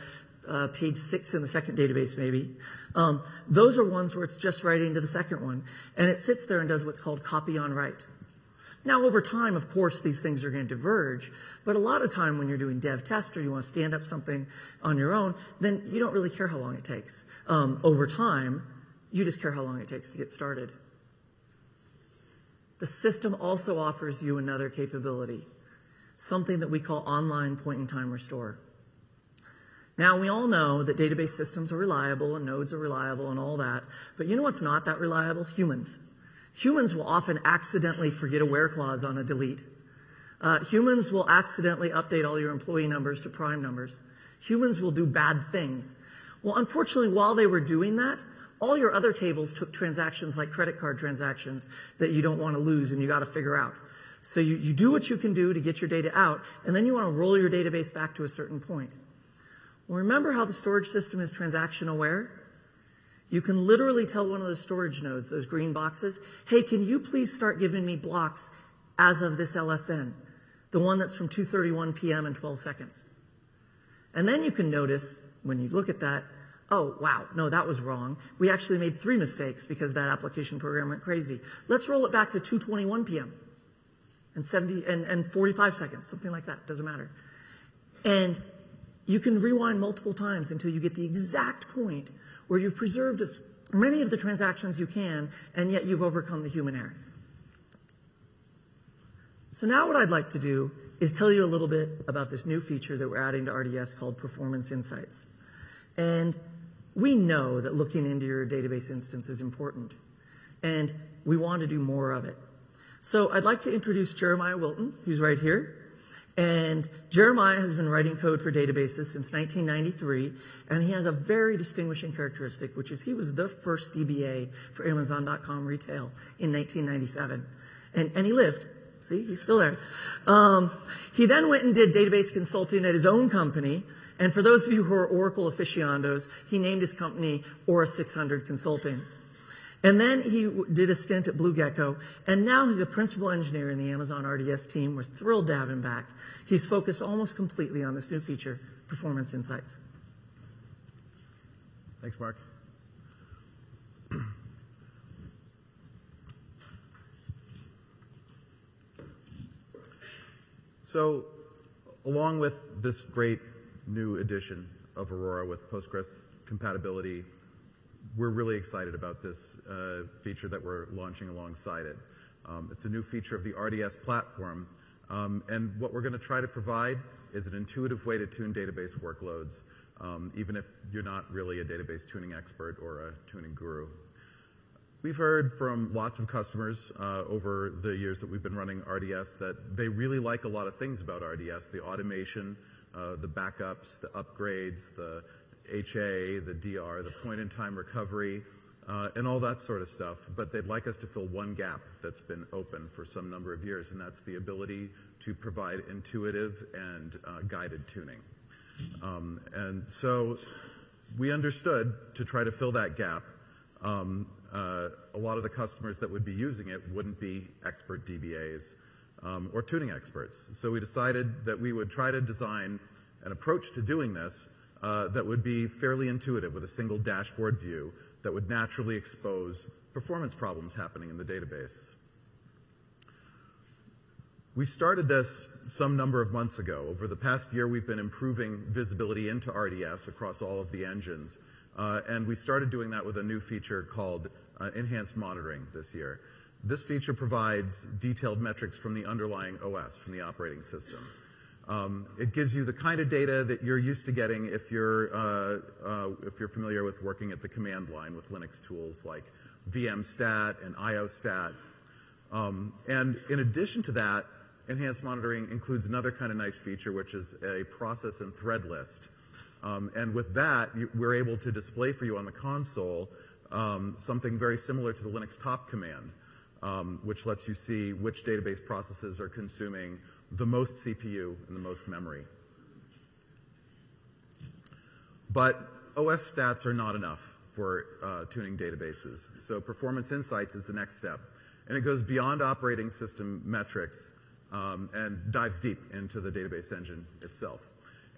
uh, page six in the second database maybe, um, those are ones where it's just writing to the second one. And it sits there and does what's called copy on write. Now, over time, of course, these things are going to diverge, but a lot of time when you're doing dev test or you want to stand up something on your own, then you don't really care how long it takes. Um, over time, you just care how long it takes to get started. The system also offers you another capability, something that we call online point-in-time restore. Now, we all know that database systems are reliable and nodes are reliable and all that, but you know what's not that reliable? Humans. Humans will often accidentally forget a where clause on a delete. Uh, humans will accidentally update all your employee numbers to prime numbers. Humans will do bad things. Well, unfortunately, while they were doing that, all your other tables took transactions like credit card transactions that you don't want to lose and you got to figure out. So you, you do what you can do to get your data out, and then you want to roll your database back to a certain point. Well, remember how the storage system is transaction aware? You can literally tell one of the storage nodes, those green boxes, hey, can you please start giving me blocks as of this LSN? The one that's from 2.31 p.m. and 12 seconds. And then you can notice, when you look at that, oh, wow, no, that was wrong. We actually made three mistakes because that application program went crazy. Let's roll it back to 2.21 p.m. and 70, and, and 45 seconds, something like that, doesn't matter. And you can rewind multiple times until you get the exact point where you've preserved as many of the transactions you can, and yet you've overcome the human error. So now what I'd like to do is tell you a little bit about this new feature that we're adding to RDS called Performance Insights. And we know that looking into your database instance is important, and we want to do more of it. So I'd like to introduce Jeremiah Wilton, who's right here. And Jeremiah has been writing code for databases since 1993, and he has a very distinguishing characteristic, which is he was the first DBA for Amazon.com retail in 1997. And, and he lived. See, he's still there. Um, he then went and did database consulting at his own company. And for those of you who are Oracle aficionados, he named his company ORA-600 Consulting. And then he did a stint at Blue Gecko, and now he's a principal engineer in the Amazon RDS team. We're thrilled to have him back. He's focused almost completely on this new feature, Performance Insights. Thanks, Mark. [clears throat] So, along with this great new addition of Aurora with Postgres compatibility, we're really excited about this uh, feature that we're launching alongside it. Um, it's a new feature of the RDS platform, um, and what we're going to try to provide is an intuitive way to tune database workloads, um, even if you're not really a database tuning expert or a tuning guru. We've heard from lots of customers uh, over the years that we've been running RDS that they really like a lot of things about RDS, the automation, uh, the backups, the upgrades, the HA, the DR, the point-in-time recovery, uh, and all that sort of stuff. But they'd like us to fill one gap that's been open for some number of years, and that's the ability to provide intuitive and uh, guided tuning. Um, and so we understood to try to fill that gap, um, uh, a lot of the customers that would be using it wouldn't be expert DBAs um, or tuning experts. So we decided that we would try to design an approach to doing this uh, that would be fairly intuitive with a single dashboard view that would naturally expose performance problems happening in the database. We started this some number of months ago. Over the past year, we've been improving visibility into RDS across all of the engines. Uh, and we started doing that with a new feature called uh, enhanced monitoring this year. This feature provides detailed metrics from the underlying OS, from the operating system. Um, it gives you the kind of data that you're used to getting if you're uh, uh, if you're familiar with working at the command line with Linux tools like vmstat and iostat. Um, and in addition to that, enhanced monitoring includes another kind of nice feature, which is a process and thread list. Um, and with that, we're able to display for you on the console something very similar to the Linux top command, which lets you see which database processes are consuming the most CPU and the most memory. But OS stats are not enough for uh, tuning databases. So performance insights is the next step. And it goes beyond operating system metrics um, and dives deep into the database engine itself.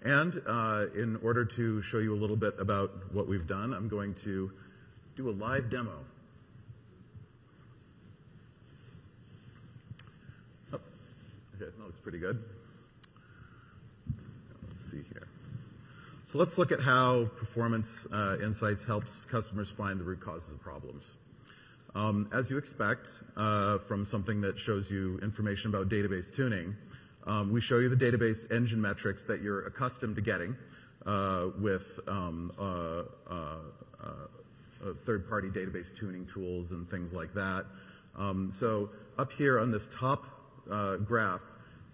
And uh, in order to show you a little bit about what we've done, I'm going to do a live demo. Okay, that looks pretty good. Let's see here. So let's look at how Performance uh, Insights helps customers find the root causes of problems. Um, as you expect uh, from something that shows you information about database tuning, um, we show you the database engine metrics that you're accustomed to getting uh, with um, uh, uh, uh, third-party database tuning tools and things like that. Um, so up here on this top graph,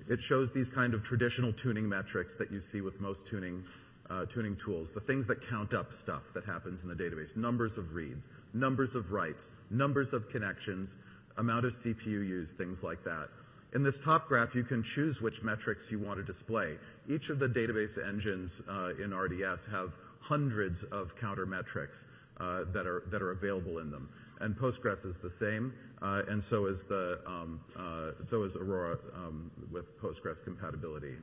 it shows these kind of traditional tuning metrics that you see with most tuning uh, tuning tools, the things that count up stuff that happens in the database, numbers of reads, numbers of writes, numbers of connections, amount of CPU used, things like that. In this top graph, you can choose which metrics you want to display. Each of the database engines uh, in RDS have hundreds of counter metrics uh, that are that are available in them and Postgres is the same, uh, and so is the um, uh, so is Aurora um, with Postgres compatibility.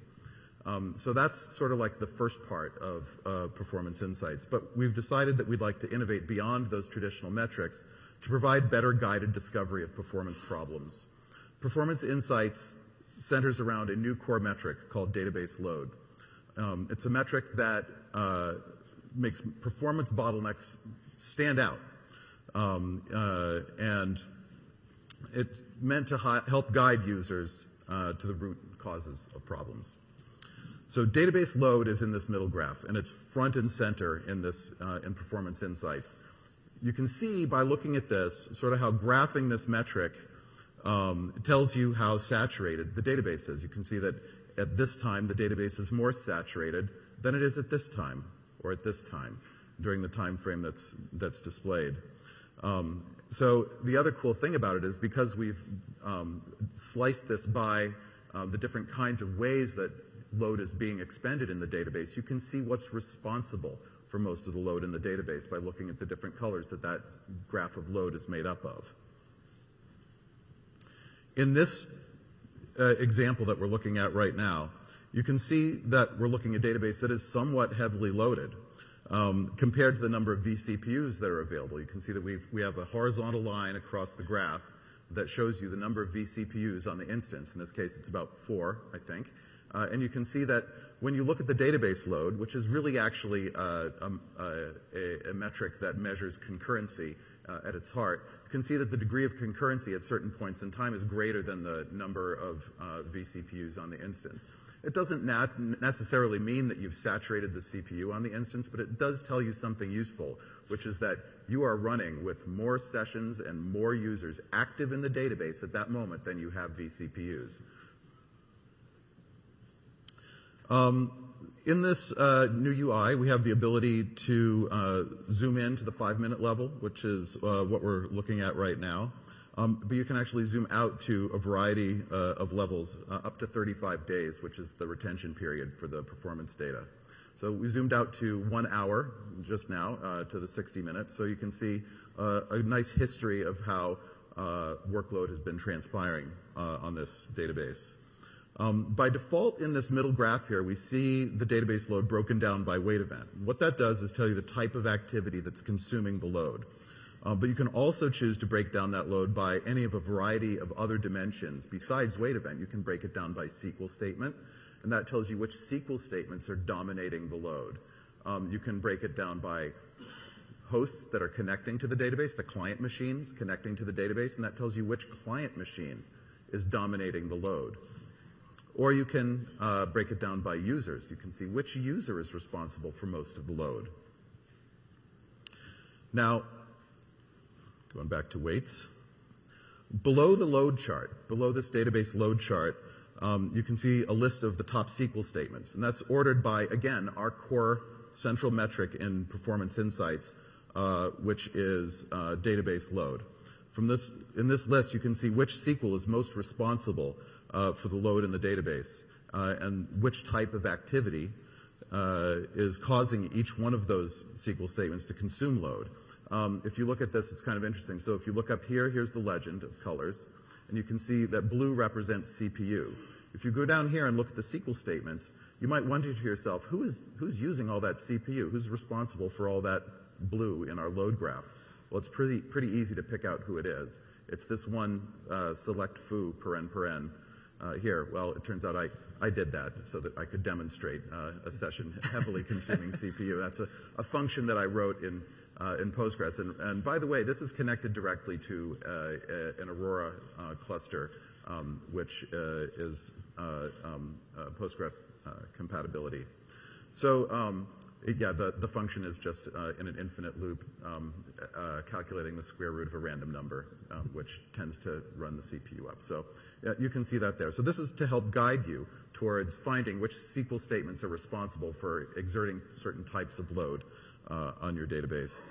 Um, so that's sort of like the first part of uh, performance insights. But we've decided that we'd like to innovate beyond those traditional metrics to provide better guided discovery of performance problems. Performance insights centers around a new core metric called database load. It's a metric that makes performance bottlenecks stand out um, uh, and it's meant to hi- help guide users uh, to the root causes of problems. So database load is in this middle graph, and it's front and center in this uh, in performance insights. You can see by looking at this, sort of how graphing this metric um, tells you how saturated the database is. You can see that at this time the database is more saturated than it is at this time or at this time during the time frame that's that's displayed. Um, so the other cool thing about it is because we've um, sliced this by uh, the different kinds of ways that load is being expended in the database, you can see what's responsible for most of the load in the database by looking at the different colors that that graph of load is made up of. In this uh, example that we're looking at right now, you can see that we're looking at a database that is somewhat heavily loaded. Um, compared to the number of vCPUs that are available. You can see that we have a horizontal line across the graph that shows you the number of vCPUs on the instance. In this case, it's about four, I think. Uh, and you can see that when you look at the database load, which is really actually uh, um, uh, a, metric that measures concurrency at its heart, you can see that the degree of concurrency at certain points in time is greater than the number of vCPUs on the instance. It doesn't necessarily mean that you've saturated the CPU on the instance, but it does tell you something useful, which is that you are running with more sessions and more users active in the database at that moment than you have vCPUs. Um, in this uh, new UI, we have the ability to uh, zoom in to the five minute level, which is uh, what we're looking at right now. Um, but you can actually zoom out to a variety uh, of levels, uh, up to 35 days, which is the retention period for the performance data. So we zoomed out to one hour just now uh, to the 60 minutes. So you can see uh, a nice history of how uh, workload has been transpiring uh, on this database. Um, by default in this middle graph here, we see the database load broken down by wait event. What that does is tell you the type of activity that's consuming the load. Uh, but you can also choose to break down that load by any of a variety of other dimensions besides wait event. You can break it down by SQL statement, and that tells you which SQL statements are dominating the load. Um, you can break it down by hosts that are connecting to the database, the client machines connecting to the database, and that tells you which client machine is dominating the load. Or you can uh, break it down by users. You can see which user is responsible for most of the load. Now, Going back to waits. Below the load chart, below this database load chart, um, you can see a list of the top SQL statements. And that's ordered by, again, our core central metric in Performance Insights, uh, which is uh, database load. From this, in this list, you can see which SQL is most responsible uh, for the load in the database uh, and which type of activity uh, is causing each one of those SQL statements to consume load. Um, if you look at this, it's kind of interesting. So if you look up here, here's the legend of colors, and you can see that blue represents CPU. If you go down here and look at the SQL statements, you might wonder to yourself, who is, who's using all that CPU? Who's responsible for all that blue in our load graph? Well, it's pretty, pretty easy to pick out who it is. It's this one uh, select foo paren paren uh, here. Well, it turns out I, I did that so that I could demonstrate uh, a session heavily consuming [laughs] CPU. That's a, a function that I wrote in in Postgres. And, by the way, this is connected directly to uh, an Aurora uh, cluster, um, which uh, is uh, um, Postgres compatibility. So um, yeah, the, function is just in an infinite loop calculating the square root of a random number, um, which tends to run the CPU up. So you can see that there. So this is to help guide you towards finding which SQL statements are responsible for exerting certain types of load uh, on your database.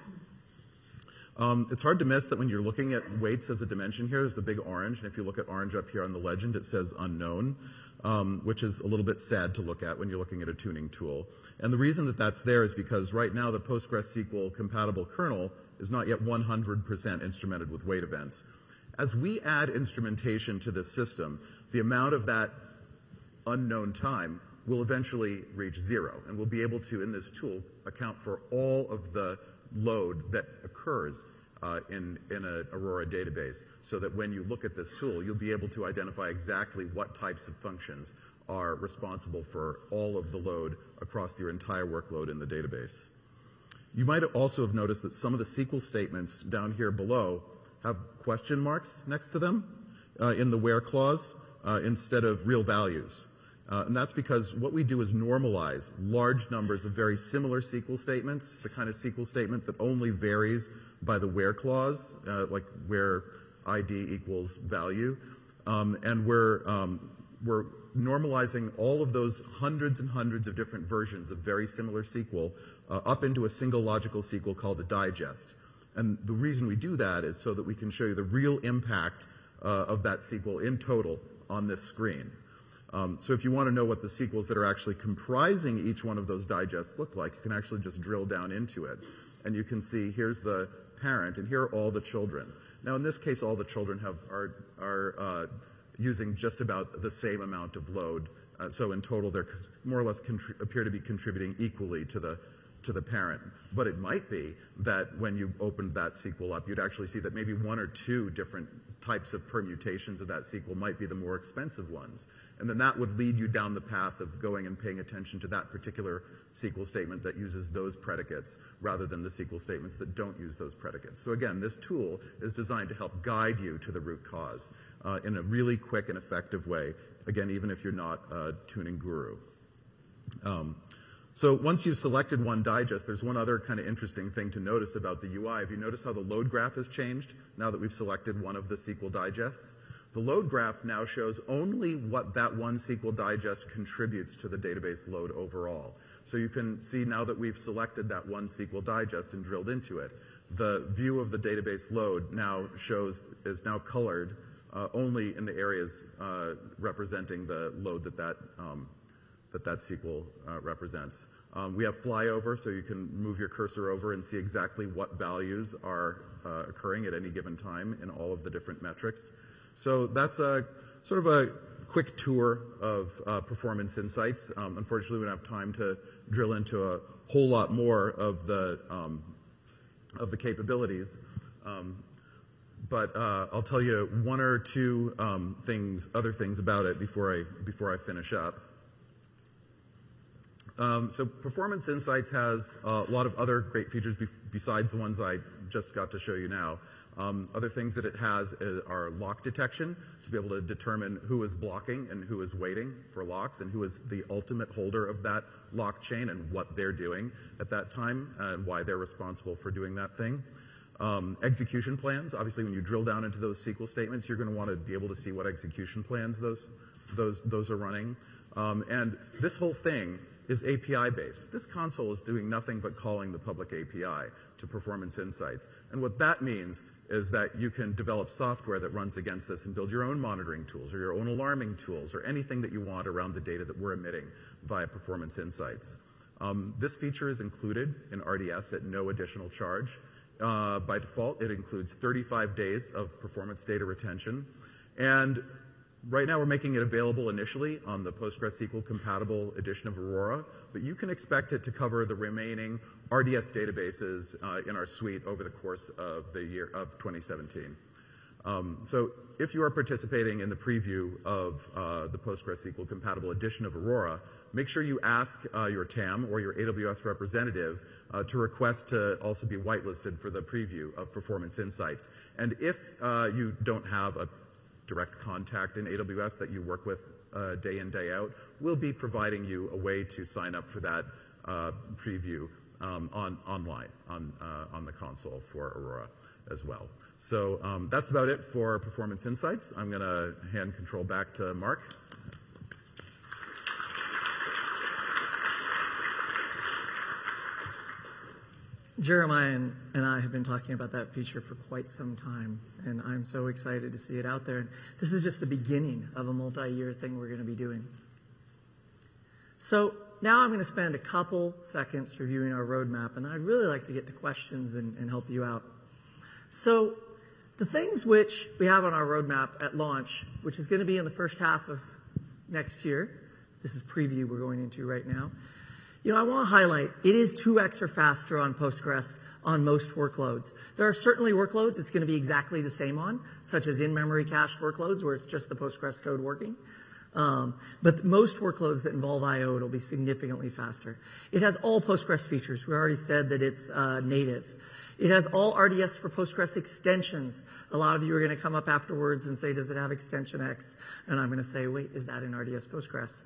Um, it's hard to miss that when you're looking at waits as a dimension here, there's a big orange, and if you look at orange up here on the legend, it says unknown, um, which is a little bit sad to look at when you're looking at a tuning tool. And the reason that that's there is because right now the PostgreSQL compatible kernel is not yet 100% instrumented with wait events. As we add instrumentation to this system, the amount of that unknown time will eventually reach zero, and we'll be able to, in this tool, account for all of the load that occurs uh, in, in an Aurora database so that when you look at this tool, you'll be able to identify exactly what types of functions are responsible for all of the load across your entire workload in the database. You might also have noticed that some of the SQL statements down here below have question marks next to them uh, in the where clause. uh, instead of real values. Uh, and that's because what we do is normalize large numbers of very similar SQL statements, the kind of SQL statement that only varies by the where clause, uh, like where ID equals value. Um, and we're, um, we're normalizing all of those hundreds and hundreds of different versions of very similar SQL uh, up into a single logical SQL called a digest. And the reason we do that is so that we can show you the real impact uh, of that SQL in total on this screen. Um, so if you want to know what the SQLs that are actually comprising each one of those digests look like, you can actually just drill down into it. And you can see here's the parent and here are all the children. Now in this case, all the children have, are, are uh, using just about the same amount of load. Uh, so in total, they're more or less contri- appear to be contributing equally to the to the parent. But it might be that when you opened that SQL up, you'd actually see that maybe one or two different types of permutations of that SQL might be the more expensive ones. And then that would lead you down the path of going and paying attention to that particular SQL statement that uses those predicates rather than the SQL statements that don't use those predicates. So again, this tool is designed to help guide you to the root cause uh, in a really quick and effective way. Again, even if you're not a tuning guru. Um, so once you've selected one digest, there's one other kind of interesting thing to notice about the UI. Have you noticed how the load graph has changed now that we've selected one of the SQL digests? The load graph now shows only what that one SQL digest contributes to the database load overall. So you can see now that we've selected that one SQL digest and drilled into it, the view of the database load now shows, is now colored uh, only in the areas uh, representing the load that that um, that that SQL uh, represents. Um, we have flyover, so you can move your cursor over and see exactly what values are uh, occurring at any given time in all of the different metrics. So that's a sort of a quick tour of uh, performance insights. Um, unfortunately, we don't have time to drill into a whole lot more of the um, of the capabilities. Um, but uh, I'll tell you one or two um, things, other things about it before I before I finish up. Um, so Performance Insights has a lot of other great features be- besides the ones I just got to show you now. Um, other things that it has are lock detection to be able to determine who is blocking and who is waiting for locks and who is the ultimate holder of that lock chain and what they're doing at that time and why they're responsible for doing that thing. Um, execution plans. Obviously, when you drill down into those SQL statements, you're going to want to be able to see what execution plans those those those are running. Um, and this whole thing is API based. This console is doing nothing but calling the public API to Performance Insights. And what that means is that you can develop software that runs against this and build your own monitoring tools or your own alarming tools or anything that you want around the data that we're emitting via Performance Insights. Um, this feature is included in RDS at no additional charge. Uh, by default, it includes 35 days of performance data retention. And Right now, we're making it available initially on the PostgreSQL compatible edition of Aurora, but you can expect it to cover the remaining RDS databases uh, in our suite over the course of the year of 2017. Um, so if you are participating in the preview of uh, the PostgreSQL compatible edition of Aurora, make sure you ask uh, your TAM or your AWS representative to request to also be whitelisted for the preview of Performance Insights. And if you don't have a direct contact in AWS that you work with uh, day in, day out, we'll be providing you a way to sign up for that uh, preview um, on online on uh, on the console for Aurora as well. So um, that's about it for Performance Insights. I'm going to hand control back to Mark. Jeremiah and, and, I have been talking about that feature for quite some time, and I'm so excited to see it out there. And this is just the beginning of a multi-year thing we're going to be doing. So now I'm going to spend a couple seconds reviewing our roadmap, and I'd really like to get to questions and, and help you out. So the things which we have on our roadmap at launch, which is going to be in the first half of next year, this is preview we're going into right now, you know, I want to highlight it is 2x or faster on Postgres on most workloads. There are certainly workloads it's going to be exactly the same on, such as in-memory cached workloads where it's just the Postgres code working. Um, but most workloads that involve I/O, it'll be significantly faster. It has all Postgres features. We already said that it's uh, native. It has all RDS for Postgres extensions. A lot of you are going to come up afterwards and say, does it have extension X? And I'm going to say, wait, is that in RDS Postgres?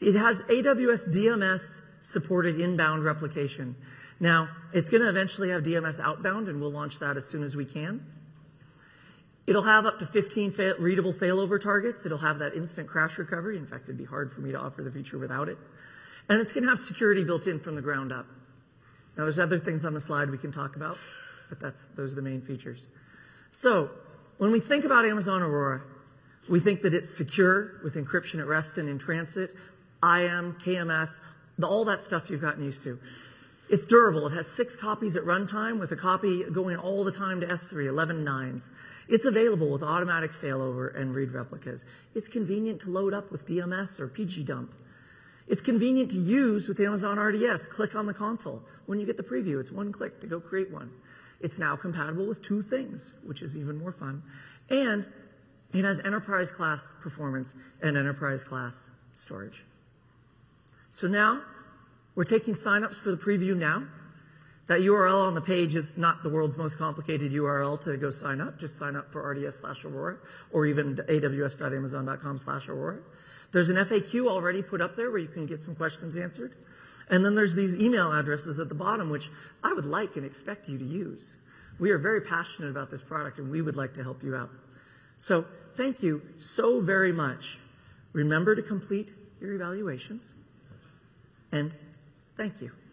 It has AWS DMS supported inbound replication. Now, it's going to eventually have DMS outbound, and we'll launch that as soon as we can. It'll have up to 15 fa- readable failover targets. It'll have that instant crash recovery. In fact, it'd be hard for me to offer the feature without it. And it's going to have security built in from the ground up. Now, there's other things on the slide we can talk about, but that's, those are the main features. So, when we think about Amazon Aurora, we think that it's secure with encryption at rest and in transit, IAM, KMS, the, all that stuff you've gotten used to. It's durable. It has six copies at runtime with a copy going all the time to S3, 11 nines. It's available with automatic failover and read replicas. It's convenient to load up with DMS or pg_dump. It's convenient to use with Amazon RDS. Click on the console. When you get the preview, it's one click to go create one. It's now compatible with two things, which is even more fun. And it has enterprise class performance and enterprise class storage. So now we're taking signups for the preview now. That URL on the page is not the world's most complicated URL to go sign up. Just sign up for RDS slash Aurora or even aws.amazon.com slash Aurora. There's an FAQ already put up there where you can get some questions answered. And then there's these email addresses at the bottom, which I would like and expect you to use. We are very passionate about this product and we would like to help you out. So thank you so very much. Remember to complete your evaluations and thank you.